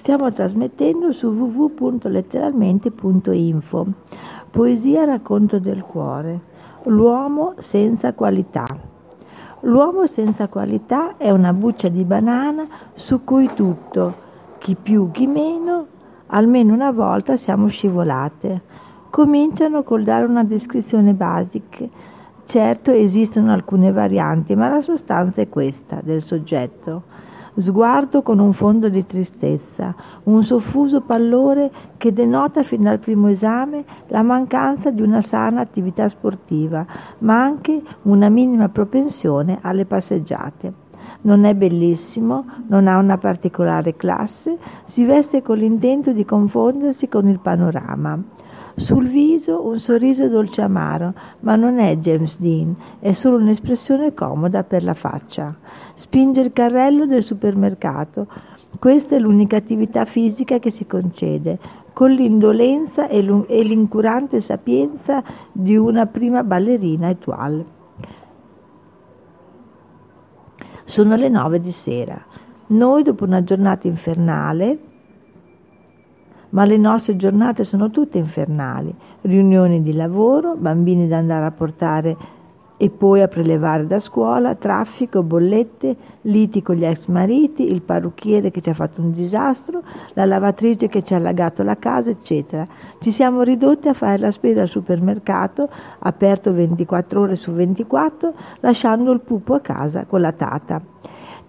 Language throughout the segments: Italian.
Stiamo trasmettendo su www.letteralmente.info. Poesia racconto del cuore. L'uomo senza qualità. L'uomo senza qualità è una buccia di banana su cui tutto, chi più chi meno, almeno una volta siamo scivolate. Cominciano col dare una descrizione basica. Certo esistono alcune varianti, ma la sostanza è questa del soggetto sguardo con un fondo di tristezza, un soffuso pallore che denota fin dal primo esame la mancanza di una sana attività sportiva, ma anche una minima propensione alle passeggiate. Non è bellissimo, non ha una particolare classe, si veste con l'intento di confondersi con il panorama. Sul viso un sorriso dolce amaro, ma non è James Dean, è solo un'espressione comoda per la faccia. Spinge il carrello del supermercato. Questa è l'unica attività fisica che si concede, con l'indolenza e l'incurante sapienza di una prima ballerina étoile. Sono le nove di sera. Noi, dopo una giornata infernale, ma le nostre giornate sono tutte infernali, riunioni di lavoro, bambini da andare a portare e poi a prelevare da scuola, traffico, bollette, liti con gli ex mariti, il parrucchiere che ci ha fatto un disastro, la lavatrice che ci ha allagato la casa, eccetera. Ci siamo ridotti a fare la spesa al supermercato, aperto 24 ore su 24, lasciando il pupo a casa con la tata.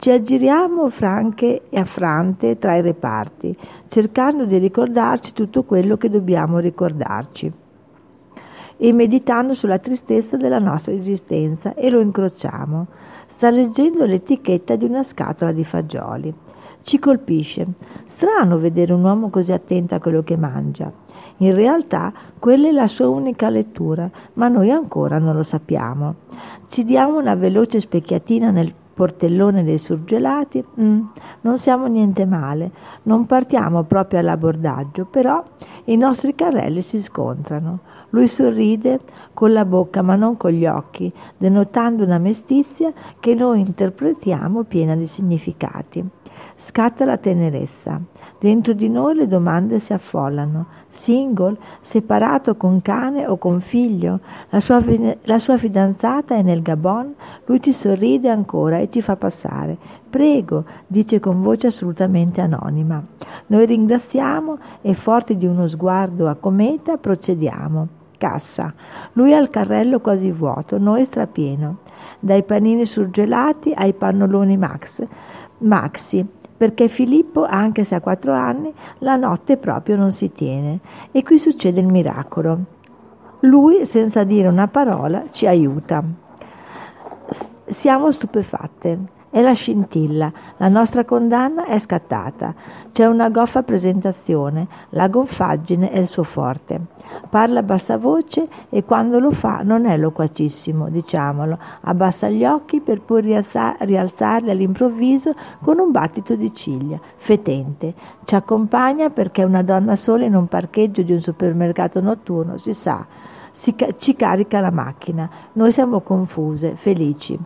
Ci aggiriamo franche e affrante tra i reparti, cercando di ricordarci tutto quello che dobbiamo ricordarci e meditando sulla tristezza della nostra esistenza e lo incrociamo. Sta leggendo l'etichetta di una scatola di fagioli. Ci colpisce. Strano vedere un uomo così attento a quello che mangia. In realtà quella è la sua unica lettura, ma noi ancora non lo sappiamo. Ci diamo una veloce specchiatina nel portellone dei surgelati, mm, non siamo niente male, non partiamo proprio all'abordaggio, però i nostri carrelli si scontrano. Lui sorride con la bocca ma non con gli occhi, denotando una mestizia che noi interpretiamo piena di significati. Scatta la tenerezza. Dentro di noi le domande si affollano. Single, separato con cane o con figlio, la sua, la sua fidanzata è nel Gabon, lui ci sorride ancora e ci fa passare. Prego, dice con voce assolutamente anonima. Noi ringraziamo e forti di uno sguardo a cometa procediamo cassa. Lui ha il carrello quasi vuoto, noi strapieno. Dai panini surgelati ai pannoloni Max, Maxi, perché Filippo, anche se ha quattro anni, la notte proprio non si tiene. E qui succede il miracolo. Lui, senza dire una parola, ci aiuta. Siamo stupefatte. È la scintilla, la nostra condanna è scattata. C'è una goffa presentazione, la gonfaggine è il suo forte. Parla a bassa voce e quando lo fa non è loquacissimo, diciamolo, abbassa gli occhi per poi rialza- rialzarli all'improvviso con un battito di ciglia, fetente. Ci accompagna perché è una donna sola in un parcheggio di un supermercato notturno, si sa, si ca- ci carica la macchina. Noi siamo confuse, felici.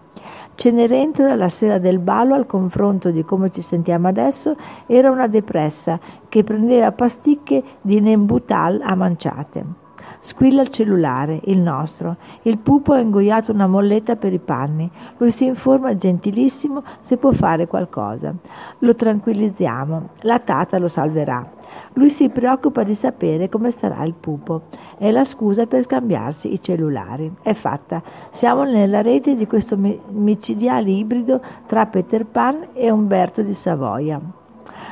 Cenerentola la sera del ballo al confronto di come ci sentiamo adesso era una depressa che prendeva pasticche di Nembutal a manciate. Squilla il cellulare, il nostro. Il pupo ha ingoiato una molletta per i panni. Lui si informa gentilissimo se può fare qualcosa. Lo tranquillizziamo. La tata lo salverà. Lui si preoccupa di sapere come starà il pupo. È la scusa per scambiarsi i cellulari. È fatta. Siamo nella rete di questo micidiale ibrido tra Peter Pan e Umberto di Savoia.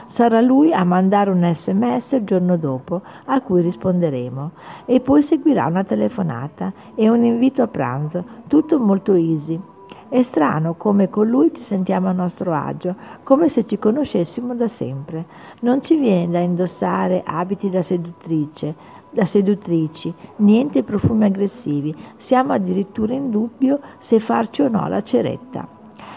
Sarà lui a mandare un sms il giorno dopo, a cui risponderemo. E poi seguirà una telefonata e un invito a pranzo, tutto molto easy. È strano come con lui ci sentiamo a nostro agio, come se ci conoscessimo da sempre. Non ci viene da indossare abiti da seduttrice, da seduttrici, niente profumi aggressivi, siamo addirittura in dubbio se farci o no la ceretta.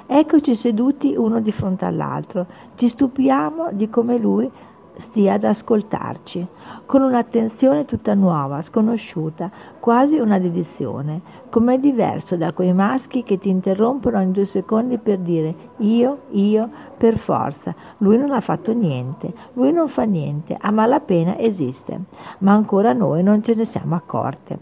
Eccoci seduti uno di fronte all'altro, ci stupiamo di come lui stia ad ascoltarci, con un'attenzione tutta nuova, sconosciuta, quasi una dedizione. Com'è diverso da quei maschi che ti interrompono in due secondi per dire io, io, per forza. Lui non ha fatto niente, lui non fa niente, a malapena esiste. Ma ancora noi non ce ne siamo accorte.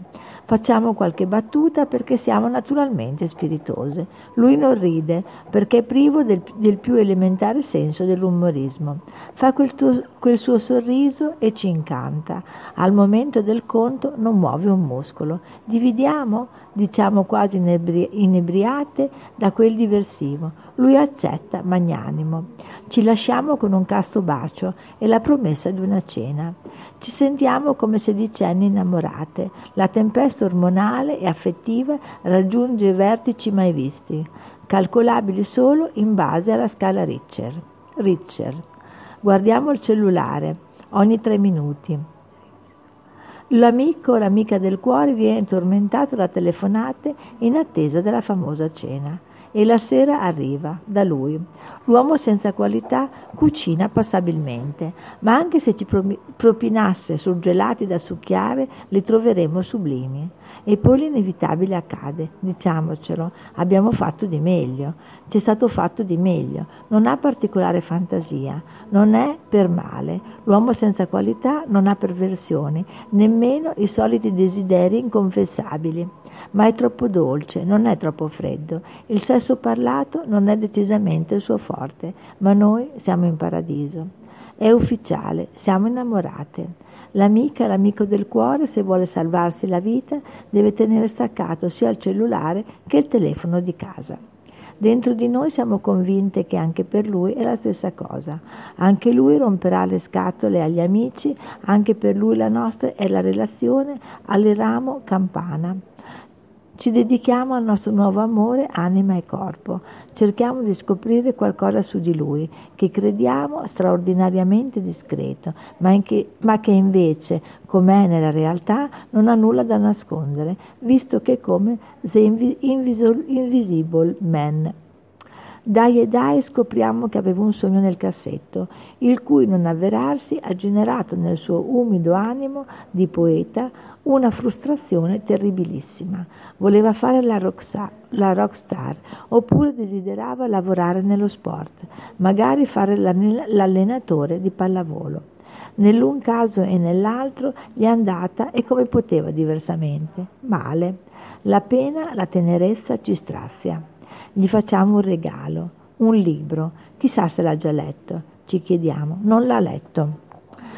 Facciamo qualche battuta perché siamo naturalmente spiritose. Lui non ride perché è privo del, del più elementare senso dell'umorismo. Fa quel, tuo, quel suo sorriso e ci incanta. Al momento del conto non muove un muscolo. Dividiamo, diciamo quasi inebri- inebriate, da quel diversivo. Lui accetta, magnanimo. Ci lasciamo con un casto bacio e la promessa di una cena. Ci sentiamo come sedicenni innamorate. La tempesta ormonale e affettiva raggiunge i vertici mai visti, calcolabili solo in base alla scala Richter. Richter. Guardiamo il cellulare ogni tre minuti. L'amico o l'amica del cuore viene tormentato da telefonate in attesa della famosa cena e la sera arriva da lui. L'uomo senza qualità cucina passabilmente, ma anche se ci propinasse surgelati da succhiare, li troveremo sublimi. E poi l'inevitabile accade, diciamocelo, abbiamo fatto di meglio, c'è stato fatto di meglio, non ha particolare fantasia, non è per male, l'uomo senza qualità non ha perversioni, nemmeno i soliti desideri inconfessabili ma è troppo dolce, non è troppo freddo. Il sesso parlato non è decisamente il suo forte, ma noi siamo in paradiso. È ufficiale, siamo innamorate. L'amica, l'amico del cuore, se vuole salvarsi la vita, deve tenere staccato sia il cellulare che il telefono di casa. Dentro di noi siamo convinte che anche per lui è la stessa cosa. Anche lui romperà le scatole agli amici, anche per lui la nostra è la relazione alle ramo campana. Ci dedichiamo al nostro nuovo amore, anima e corpo. Cerchiamo di scoprire qualcosa su di lui, che crediamo straordinariamente discreto, ma, che, ma che invece, com'è nella realtà, non ha nulla da nascondere, visto che è come The Invisible Man. Dai e dai scopriamo che aveva un sogno nel cassetto, il cui non avverarsi ha generato nel suo umido animo di poeta una frustrazione terribilissima. Voleva fare la, rockstar, la rockstar oppure desiderava lavorare nello sport, magari fare l'allenatore di pallavolo. Nell'un caso e nell'altro gli è andata e come poteva diversamente? Male. La pena, la tenerezza ci strazia. Gli facciamo un regalo, un libro. Chissà se l'ha già letto. Ci chiediamo. Non l'ha letto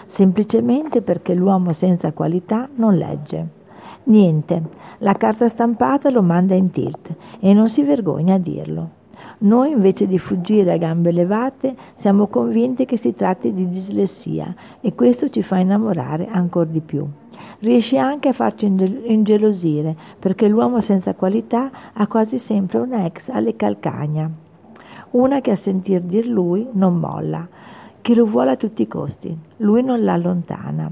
semplicemente perché l'uomo senza qualità non legge. Niente, la carta stampata lo manda in tilt e non si vergogna a dirlo. Noi invece di fuggire a gambe levate siamo convinti che si tratti di dislessia e questo ci fa innamorare ancora di più. Riesce anche a farci ingelosire perché l'uomo senza qualità ha quasi sempre una ex alle calcagna, una che a sentir dir lui non molla, che lo vuole a tutti i costi. Lui non la allontana,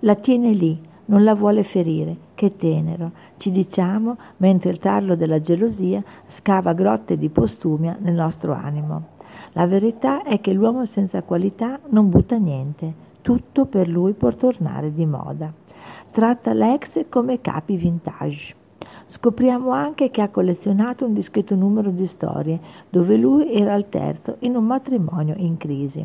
la tiene lì, non la vuole ferire. Che tenero, ci diciamo, mentre il tarlo della gelosia scava grotte di postumia nel nostro animo. La verità è che l'uomo senza qualità non butta niente, tutto per lui può tornare di moda. Tratta l'ex come capi vintage. Scopriamo anche che ha collezionato un discreto numero di storie, dove lui era il terzo in un matrimonio in crisi.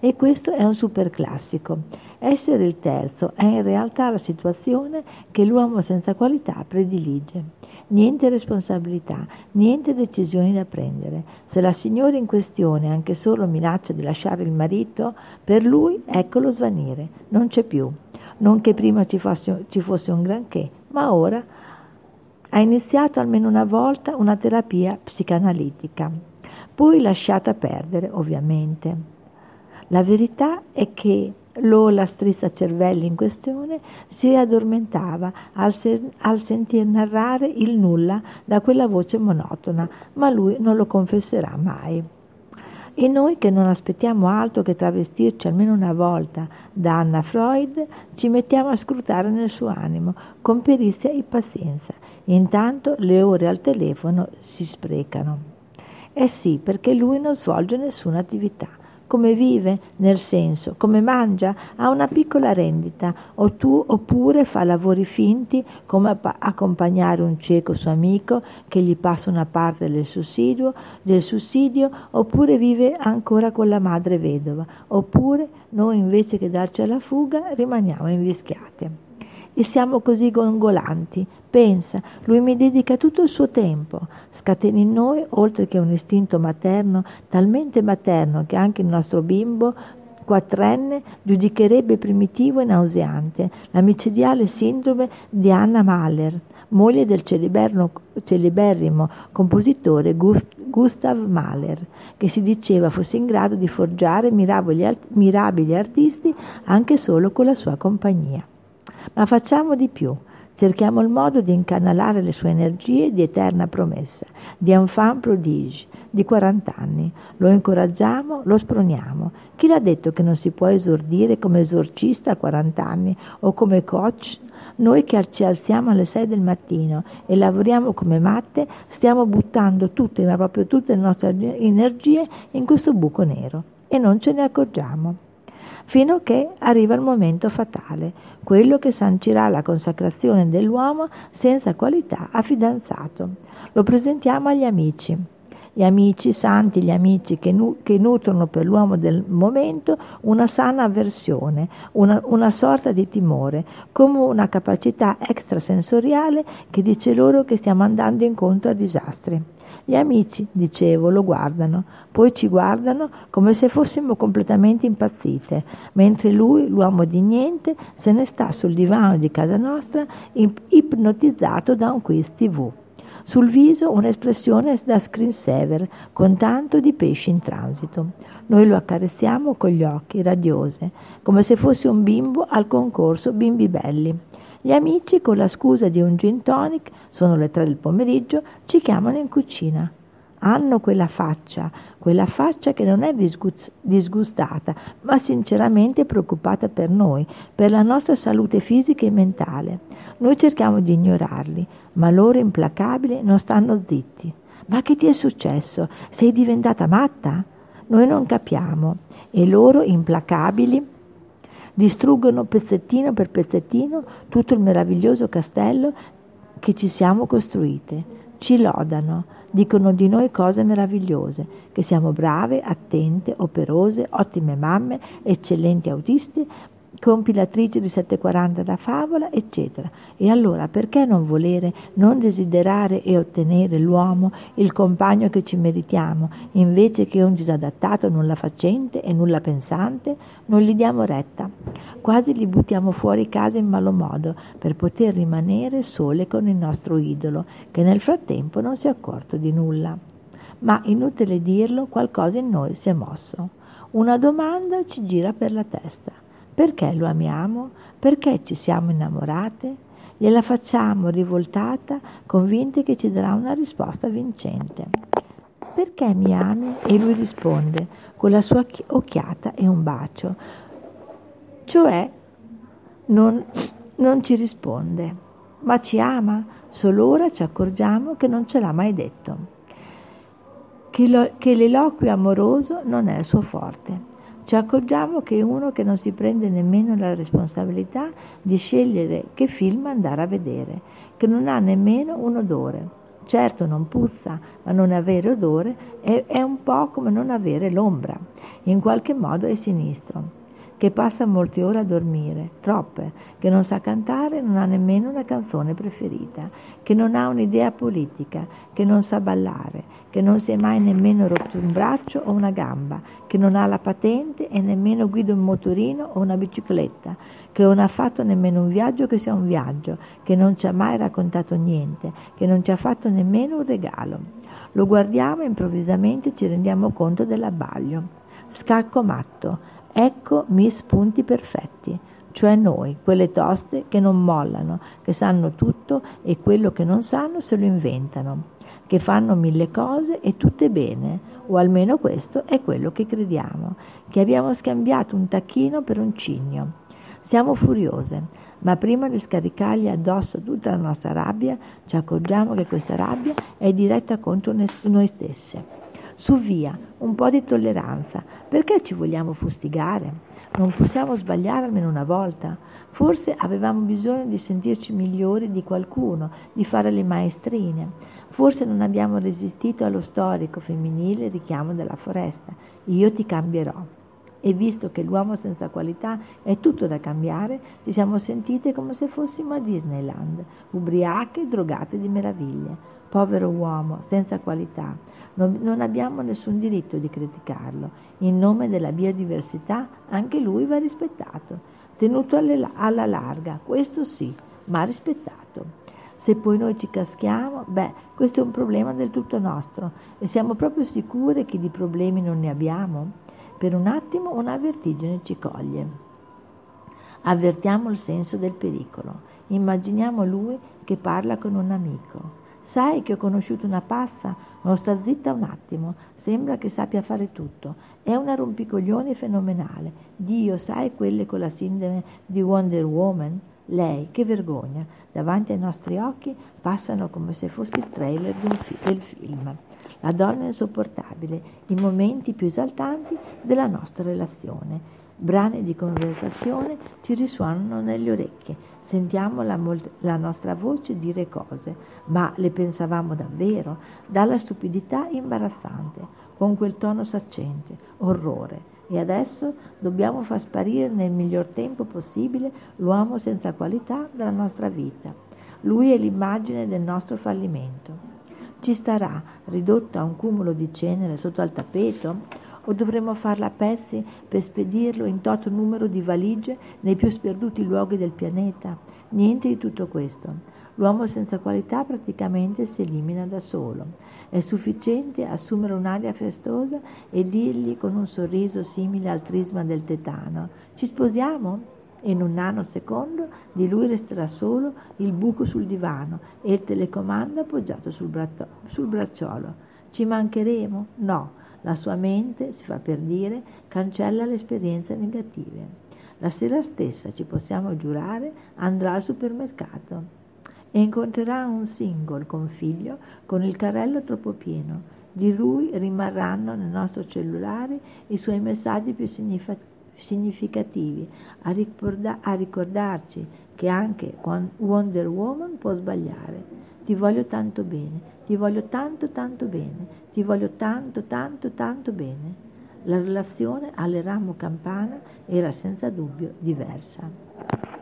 E questo è un super classico. Essere il terzo è in realtà la situazione che l'uomo senza qualità predilige. Niente responsabilità, niente decisioni da prendere. Se la signora in questione anche solo minaccia di lasciare il marito, per lui eccolo svanire, non c'è più. Non che prima ci fosse, ci fosse un granché, ma ora ha iniziato almeno una volta una terapia psicanalitica, poi lasciata perdere ovviamente. La verità è che Lola strizza cervelli in questione si addormentava al, se- al sentir narrare il nulla da quella voce monotona, ma lui non lo confesserà mai. E noi che non aspettiamo altro che travestirci almeno una volta da Anna Freud, ci mettiamo a scrutare nel suo animo, con perizia e pazienza, Intanto le ore al telefono si sprecano. Eh sì, perché lui non svolge nessuna attività. come vive, nel senso, come mangia, ha una piccola rendita, o tu, oppure fa lavori finti come accompagnare un cieco suo amico che gli passa una parte del sussidio, del sussidio, oppure vive ancora con la madre vedova, oppure noi invece che darci alla fuga rimaniamo invischiate. E siamo così gongolanti. Pensa, lui mi dedica tutto il suo tempo. Scatena in noi, oltre che un istinto materno, talmente materno che anche il nostro bimbo quattrenne giudicherebbe primitivo e nauseante la micidiale sindrome di Anna Mahler, moglie del celeberrimo compositore Gustav Mahler, che si diceva fosse in grado di forgiare mirabili artisti anche solo con la sua compagnia. Ma facciamo di più. Cerchiamo il modo di incanalare le sue energie di eterna promessa, di enfant prodige, di 40 anni. Lo incoraggiamo, lo sproniamo. Chi l'ha detto che non si può esordire come esorcista a 40 anni o come coach? Noi che ci alziamo alle 6 del mattino e lavoriamo come matte, stiamo buttando tutte, ma proprio tutte le nostre energie in questo buco nero e non ce ne accorgiamo fino a che arriva il momento fatale, quello che sancirà la consacrazione dell'uomo senza qualità a fidanzato. Lo presentiamo agli amici. Gli amici santi, gli amici che, nu- che nutrono per l'uomo del momento una sana avversione, una, una sorta di timore, come una capacità extrasensoriale che dice loro che stiamo andando incontro a disastri. Gli amici, dicevo, lo guardano, poi ci guardano come se fossimo completamente impazzite, mentre lui, l'uomo di niente, se ne sta sul divano di casa nostra ipnotizzato da un quiz tv. Sul viso un'espressione da screensaver con tanto di pesci in transito. Noi lo accarezziamo con gli occhi, radiose, come se fosse un bimbo al concorso Bimbi Belli. Gli amici, con la scusa di un gin tonic, sono le tre del pomeriggio, ci chiamano in cucina. Hanno quella faccia, quella faccia che non è disgustata, ma sinceramente preoccupata per noi, per la nostra salute fisica e mentale. Noi cerchiamo di ignorarli, ma loro implacabili non stanno zitti. Ma che ti è successo? Sei diventata matta? Noi non capiamo e loro implacabili distruggono pezzettino per pezzettino tutto il meraviglioso castello che ci siamo costruite, ci lodano, dicono di noi cose meravigliose, che siamo brave, attente, operose, ottime mamme, eccellenti autiste, compilatrici di 740 da favola, eccetera. E allora perché non volere, non desiderare e ottenere l'uomo, il compagno che ci meritiamo, invece che un disadattato nulla facente e nulla pensante? Non gli diamo retta. Quasi li buttiamo fuori casa in malo modo, per poter rimanere sole con il nostro idolo, che nel frattempo non si è accorto di nulla. Ma inutile dirlo, qualcosa in noi si è mosso. Una domanda ci gira per la testa. Perché lo amiamo? Perché ci siamo innamorate? Gliela facciamo rivoltata, convinte che ci darà una risposta vincente. Perché mi ami? E lui risponde con la sua occhiata e un bacio. Cioè, non, non ci risponde, ma ci ama. Solo ora ci accorgiamo che non ce l'ha mai detto. Che, lo, che l'eloquio amoroso non è il suo forte ci accorgiamo che è uno che non si prende nemmeno la responsabilità di scegliere che film andare a vedere, che non ha nemmeno un odore. Certo non puzza, ma non avere odore è, è un po' come non avere l'ombra, in qualche modo è sinistro che passa molte ore a dormire, troppe, che non sa cantare non ha nemmeno una canzone preferita, che non ha un'idea politica, che non sa ballare, che non si è mai nemmeno rotto un braccio o una gamba, che non ha la patente e nemmeno guida un motorino o una bicicletta, che non ha fatto nemmeno un viaggio che sia un viaggio, che non ci ha mai raccontato niente, che non ci ha fatto nemmeno un regalo. Lo guardiamo e improvvisamente ci rendiamo conto dell'abbaglio. Scacco matto, Ecco Miss Punti Perfetti, cioè noi, quelle toste che non mollano, che sanno tutto e quello che non sanno se lo inventano, che fanno mille cose e tutte bene, o almeno questo è quello che crediamo, che abbiamo scambiato un tacchino per un cigno. Siamo furiose, ma prima di scaricargli addosso tutta la nostra rabbia, ci accorgiamo che questa rabbia è diretta contro noi stesse. Su via, un po' di tolleranza. Perché ci vogliamo fustigare? Non possiamo sbagliare almeno una volta. Forse avevamo bisogno di sentirci migliori di qualcuno, di fare le maestrine. Forse non abbiamo resistito allo storico femminile richiamo della foresta. Io ti cambierò. E visto che l'uomo senza qualità è tutto da cambiare, ci siamo sentite come se fossimo a Disneyland, ubriache e drogate di meraviglie. Povero uomo, senza qualità. Non, abbiamo nessun diritto di criticarlo. In nome della biodiversità anche lui va rispettato tenuto alla larga, questo sì, ma rispettato. Se poi noi ci caschiamo, beh, questo è un problema del tutto nostro e siamo proprio sicure che di problemi non ne abbiamo? Per un attimo una vertigine ci coglie. Avvertiamo il senso del pericolo. Immaginiamo lui che parla con un amico. Sai che ho conosciuto una pazza? Non sta zitta un attimo, sembra che sappia fare tutto. È una rompicoglione fenomenale. Dio, sai quelle con la sindrome di Wonder Woman? Lei, che vergogna, davanti ai nostri occhi passano come se fosse il trailer fi- del film. La donna insopportabile, i momenti più esaltanti della nostra relazione. Brani di conversazione ci risuonano nelle orecchie, Sentiamo la, la, nostra voce dire cose, ma le pensavamo davvero? Dalla stupidità imbarazzante, con quel tono saccente, orrore. E adesso dobbiamo far sparire nel miglior tempo possibile l'uomo senza qualità dalla nostra vita. Lui è l'immagine del nostro fallimento. Ci starà, ridotto a un cumulo di cenere sotto al tappeto? O dovremmo farla a pezzi per spedirlo in toto numero di valigie nei più sperduti luoghi del pianeta? Niente di tutto questo. L'uomo senza qualità praticamente si elimina da solo. È sufficiente assumere un'aria festosa e dirgli con un sorriso simile al trisma del tetano: Ci sposiamo? In un nanosecondo di lui resterà solo il buco sul divano e il telecomando appoggiato sul, bratto- sul bracciolo. Ci mancheremo? No la sua mente, si fa per dire, cancella le esperienze negative. La sera stessa, ci possiamo giurare, andrà al supermercato e incontrerà un single con figlio con il carrello troppo pieno. Di lui rimarranno nel nostro cellulare i suoi messaggi più significativi, a, ricorda- a ricordarci che anche Wonder Woman può sbagliare. Ti voglio tanto bene, ti voglio tanto tanto bene, ti voglio tanto, tanto, tanto bene. La relazione alle ramo campana era senza dubbio diversa.